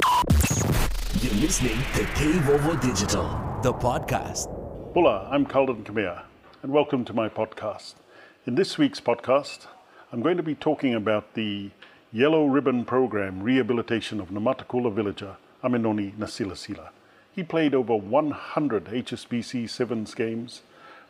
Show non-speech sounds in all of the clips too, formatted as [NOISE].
You're listening to Tevovo Digital, the podcast. Hola, I'm Culden Kamea, and welcome to my podcast. In this week's podcast, I'm going to be talking about the Yellow Ribbon Program rehabilitation of Namatakula villager Amenoni Nasilasila. He played over 100 HSBC Sevens games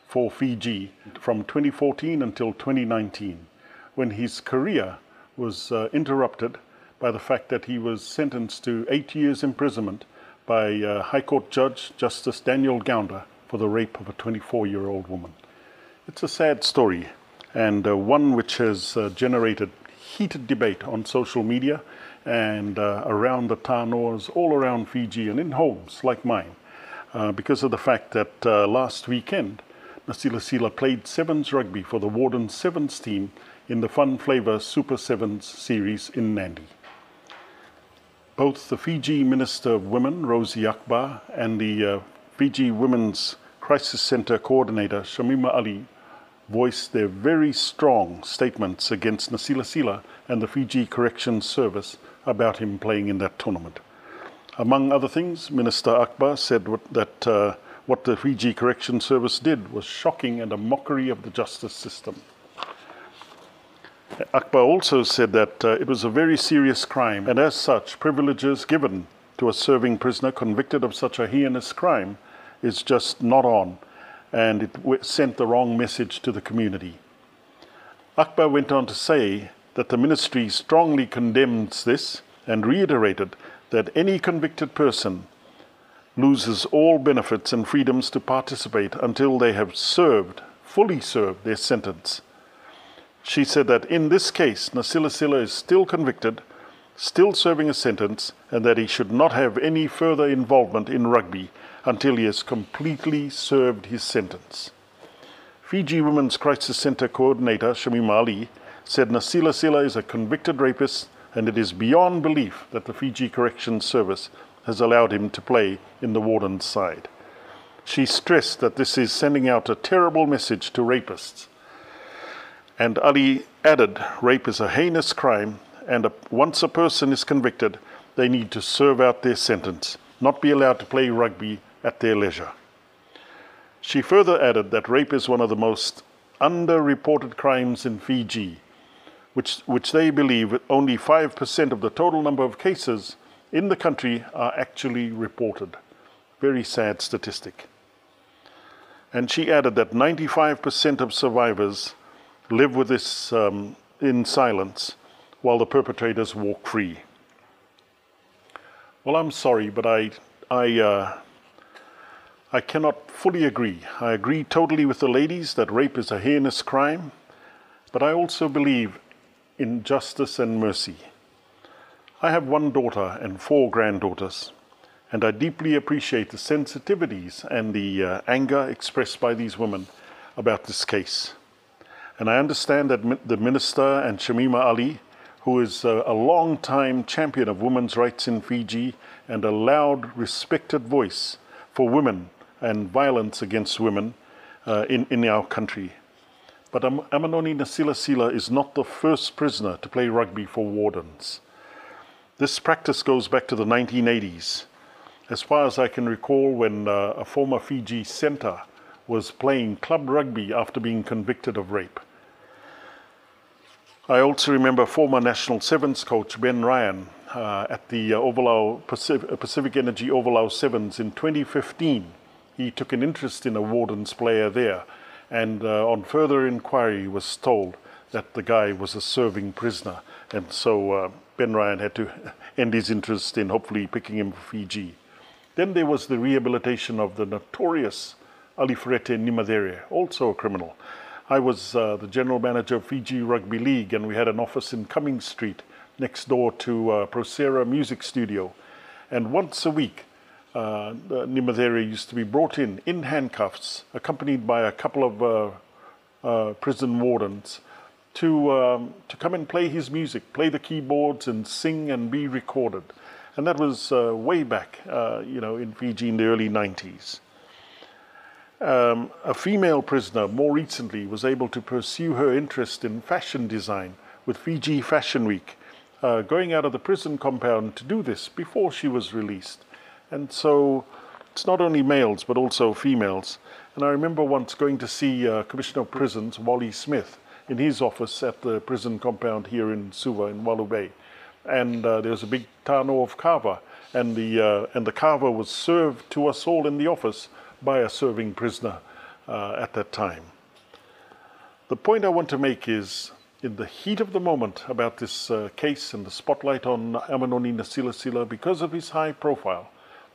for Fiji from 2014 until 2019, when his career was uh, interrupted by the fact that he was sentenced to eight years imprisonment by uh, High Court Judge Justice Daniel Goundar for the rape of a 24 year old woman. It's a sad story and uh, one which has uh, generated heated debate on social media and uh, around the tanoas all around Fiji and in homes like mine uh, because of the fact that uh, last weekend Nasilasila played Sevens rugby for the Warden Sevens team in the Fun Flavour Super Sevens series in Nadi. Both the Fiji Minister of Women, Rosie Akbar, and the uh, Fiji Women's Crisis Centre Coordinator, Shamima Ali, voiced their very strong statements against Nasilasila and the Fiji Corrections Service about him playing in that tournament. Among other things, Minister Akbar said that uh, what the Fiji Corrections Service did was shocking and a mockery of the justice system. [LAUGHS] Akbar also said that uh, it was a very serious crime, and as such, privileges given to a serving prisoner convicted of such a heinous crime is just not on, and it sent the wrong message to the community. Akbar went on to say that the ministry strongly condemns this and reiterated that any convicted person loses all benefits and freedoms to participate until they have served, fully served their sentence. She said that in this case, Nasilasila is still convicted, still serving a sentence, and that he should not have any further involvement in rugby until he has completely served his sentence. Fiji Women's Crisis Centre coordinator Shamima Ali said Nasilasila is a convicted rapist and it is beyond belief that the Fiji Corrections Service has allowed him to play in the warden's side. She stressed that this is sending out a terrible message to rapists. And Ali added rape is a heinous crime, and a, once a person is convicted, they need to serve out their sentence, not be allowed to play rugby at their leisure. She further added that rape is one of the most underreported crimes in Fiji, which, which they believe only 5% of the total number of cases in the country are actually reported. Very sad statistic. And she added that 95% of survivors live with this um, in silence while the perpetrators walk free. Well, I'm sorry, but I, I, uh, I cannot fully agree. I agree totally with the ladies that rape is a heinous crime, but I also believe in justice and mercy. I have one daughter and four granddaughters, and I deeply appreciate the sensitivities and the uh, anger expressed by these women about this case. And I understand that the minister and Shamima Ali, who is a, a long time champion of women's rights in Fiji and a loud, respected voice for women and violence against women uh, in, in our country. But Am- Amenoni Nasilasila is not the first prisoner to play rugby for wardens. This practice goes back to the 1980s. As far as I can recall, when uh, a former Fiji centre was playing club rugby after being convicted of rape. I also remember former national sevens coach Ben Ryan uh, at the uh, Pacific, Pacific Energy Ovalau Sevens in 2015. He took an interest in a Warden's player there, and uh, on further inquiry was told that the guy was a serving prisoner, and so uh, Ben Ryan had to [LAUGHS] end his interest in hopefully picking him for Fiji. Then there was the rehabilitation of the notorious Alifereti Nimacere, also a criminal. I was uh, the general manager of Fiji Rugby League, and we had an office in Cumming Street next door to uh, Procera Music Studio. And once a week, uh, used to be brought in in handcuffs, accompanied by a couple of uh, uh, prison wardens, to um, to come and play his music, play the keyboards, and sing and be recorded. And that was uh, way back, uh, you know, in Fiji in the early 90s. Um, a female prisoner more recently was able to pursue her interest in fashion design with Fiji Fashion Week uh, going out of the prison compound to do this before she was released. And so it's not only males but also females. And I remember once going to see uh, Commissioner of Prisons, Wally Smith, in his office at the prison compound here in Suva in Walu Bay. And uh, there was a big tanoa of kava, and the, uh, and the kava was served to us all in the office by a serving prisoner uh, at that time. The point I want to make is in the heat of the moment about this uh, case and the spotlight on Amenoni Nasilasila because of his high profile,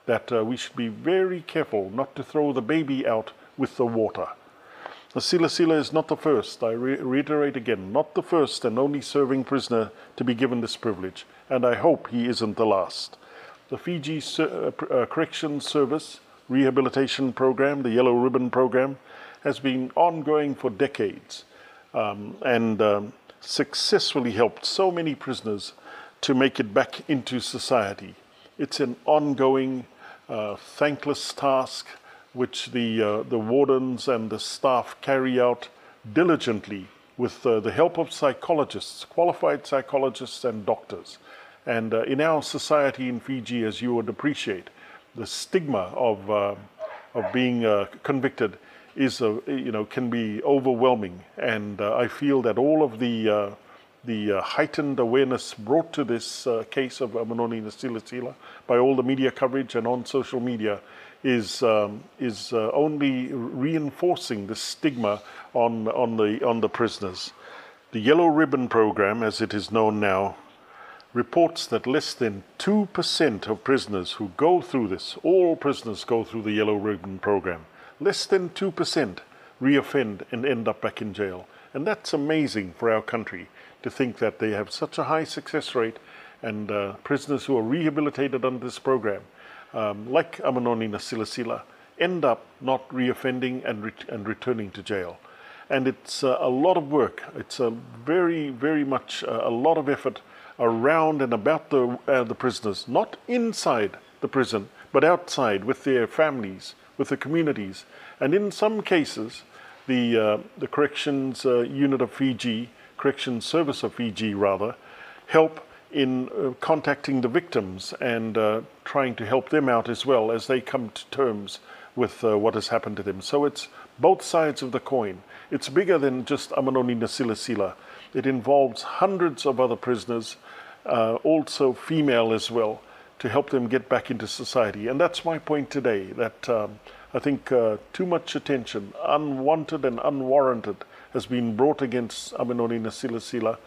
that uh, we should be very careful not to throw the baby out with the water. Nasila Nasilasila is not the first, I re- reiterate again, not the first and only serving prisoner to be given this privilege, and I hope he isn't the last. The Fiji uh, uh Corrections Service Rehabilitation Program, the Yellow Ribbon Program, has been ongoing for decades um, and um, successfully helped so many prisoners to make it back into society. It's an ongoing, uh, thankless task which the, uh, the wardens and the staff carry out diligently with uh, the help of psychologists, qualified psychologists and doctors. And uh, in our society in Fiji, as you would appreciate, the stigma of, uh, of being uh, convicted is, you know, can be overwhelming. And I feel that all of the the uh, heightened awareness brought to this uh, case of Amenoni Nasilasila by all the media coverage and on social media is, um, is uh, only reinforcing the stigma on, on, the, on the prisoners. The Yellow Ribbon Program, as it is known now, reports that less than 2% of prisoners who go through this, all prisoners go through the Yellow Ribbon Program, less than 2% reoffend and end up back in jail. And that's amazing for our country to think that they have such a high success rate and uh, prisoners who are rehabilitated under this program, um, like Amenoni Nasilasila, end up not reoffending and, and returning to jail. And it's uh, a lot of work. It's a very, very much uh, a lot of effort around and about the, uh, the prisoners, not inside the prison, but outside with their families, with the communities. And in some cases, the, uh, the corrections uh, unit of Fiji Corrections Service of Fiji, rather, help in uh, contacting the victims and uh, trying to help them out as well as they come to terms with uh, what has happened to them. So it's both sides of the coin. It's bigger than just Amenoni Nasilasila. It involves hundreds of other prisoners, uh, also female as well, to help them get back into society. And that's my point today, that um, I think uh, too much attention, unwanted and unwarranted, has been brought against Amenoni Nasilasila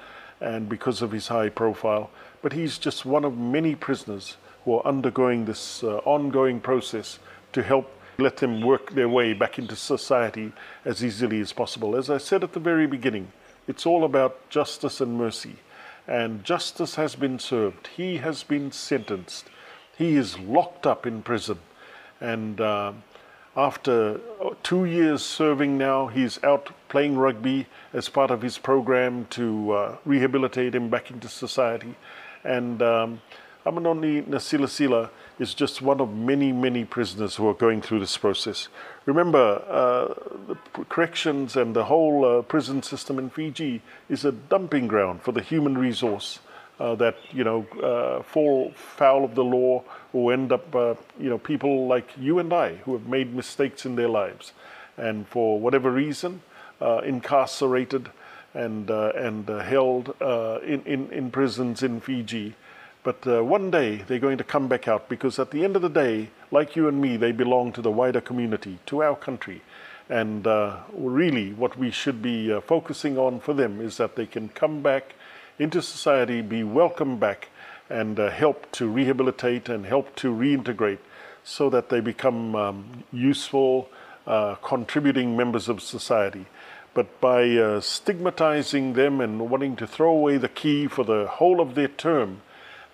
and because of his high profile. But he's just one of many prisoners who are undergoing this uh, ongoing process to help let them work their way back into society as easily as possible. As I said at the very beginning, it's all about justice and mercy. And justice has been served. He has been sentenced. He is locked up in prison. And uh, after two years serving now, he's out playing rugby as part of his program to uh, rehabilitate him back into society. And um, Amenoni Nasilasila is just one of many, many prisoners who are going through this process. Remember, uh, the corrections and the whole uh, prison system in Fiji is a dumping ground for the human resource uh, that you know uh, fall foul of the law or end up uh, you know people like you and I who have made mistakes in their lives, and for whatever reason, uh, incarcerated and and held in, in in prisons in Fiji. But one day they're going to come back out because at the end of the day, like you and me, they belong to the wider community, to our country. And really, what we should be focusing on for them is that they can come back into society, be welcomed back, and uh, help to rehabilitate and help to reintegrate so that they become um, useful, uh, contributing members of society. But by uh, stigmatizing them and wanting to throw away the key for the whole of their term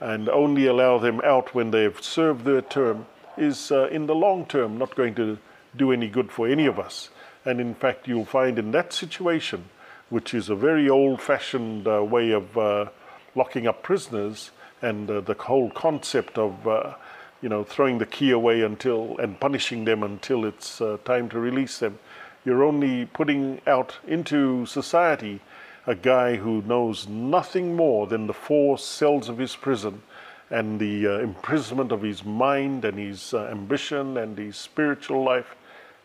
and only allow them out when they've served their term is, uh, in the long term, not going to do any good for any of us. And in fact, you'll find in that situation, which is a very old fashioned uh, way of uh, locking up prisoners and uh, the whole concept of uh, you know throwing the key away until and punishing them until it's uh, time to release them you're only putting out into society a guy who knows nothing more than the four cells of his prison and the uh, imprisonment of his mind and his uh, ambition and his spiritual life.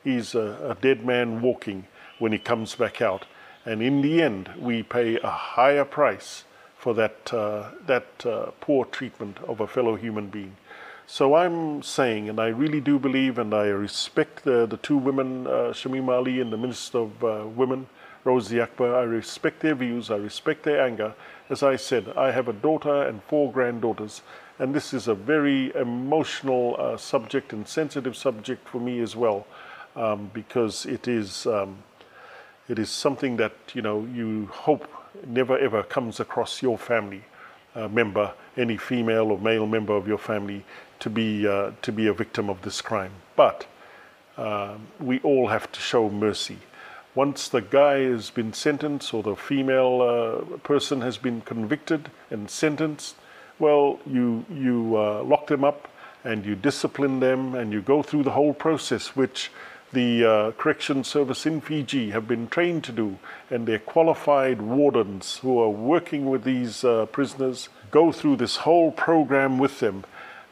He's a, a, dead man walking when he comes back out. And in the end, we pay a higher price for that, uh, that uh, poor treatment of a fellow human being. So I'm saying, and I really do believe, and I respect the, the two women, uh, Shamima Ali and the Minister of uh, Women, Rosie Akbar. I respect their views, I respect their anger. As I said, I have a daughter and four granddaughters, and this is a very emotional uh, subject and sensitive subject for me as well, um, because it is um, it is something that you know you hope never ever comes across your family uh, member, any female or male member of your family, to be uh, to be a victim of this crime. But um, we all have to show mercy once the guy has been sentenced or the female uh, person has been convicted and sentenced, well, you, you uh, lock them up and you discipline them and you go through the whole process, which the uh, correction service in Fiji have been trained to do, and their qualified wardens who are working with these uh, prisoners go through this whole program with them.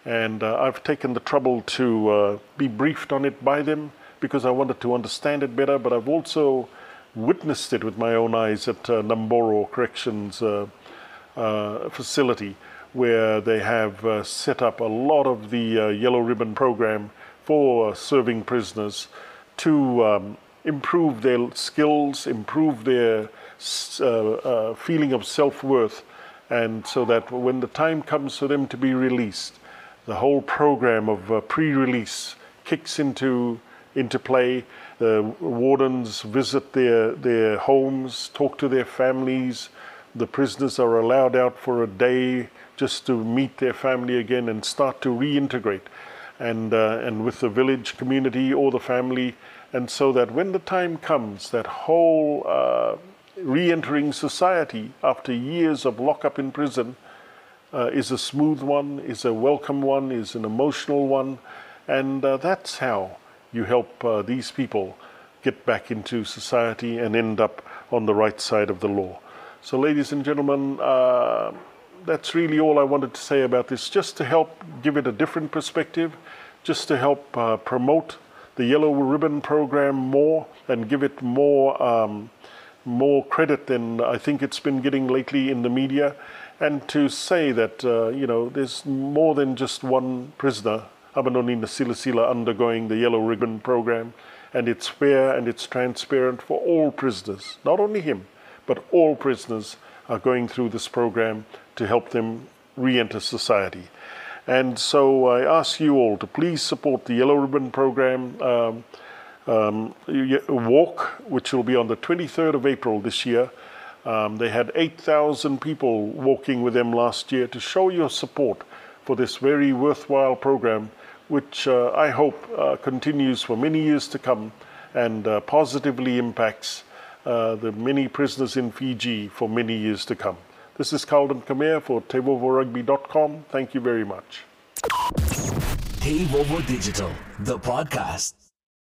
And uh, I've taken the trouble to uh, be briefed on it by them because I wanted to understand it better, but I've also witnessed it with my own eyes at uh, Naboro Corrections uh, uh, facility, where they have uh, set up a lot of the uh, Yellow Ribbon program for serving prisoners to um, improve their skills, improve their uh, feeling of self worth, and so that when the time comes for them to be released, the whole program of pre release kicks into into play. The wardens visit their, their homes, talk to their families. The prisoners are allowed out for a day just to meet their family again and start to reintegrate and, uh, and with the village community or the family. And so that when the time comes, that whole uh, re entering society after years of lockup in prison uh, is a smooth one, is a welcome one, is an emotional one. And uh, that's how you help uh, these people get back into society and end up on the right side of the law. So, ladies and gentlemen, uh, that's really all I wanted to say about this, just to help give it a different perspective, just to help uh, promote the Yellow Ribbon program more and give it more. Um, more credit than I think it's been getting lately in the media, and to say that uh, you know there's more than just one prisoner Amenoni Nasilasila undergoing the Yellow Ribbon program, and it's fair and it's transparent for all prisoners, not only him, but all prisoners are going through this program to help them re enter society. And so I ask you all to please support the Yellow Ribbon program. Um, um, walk, which will be on the 23rd of April this year. Um, they had 8,000 people walking with them last year to show your support for this very worthwhile program which uh, I hope uh, continues for many years to come and uh, positively impacts the many prisoners in Fiji for many years to come. This is Culden Kamea for TeVovoRugby.com. Thank you very much. Tevovo Digital, the podcast.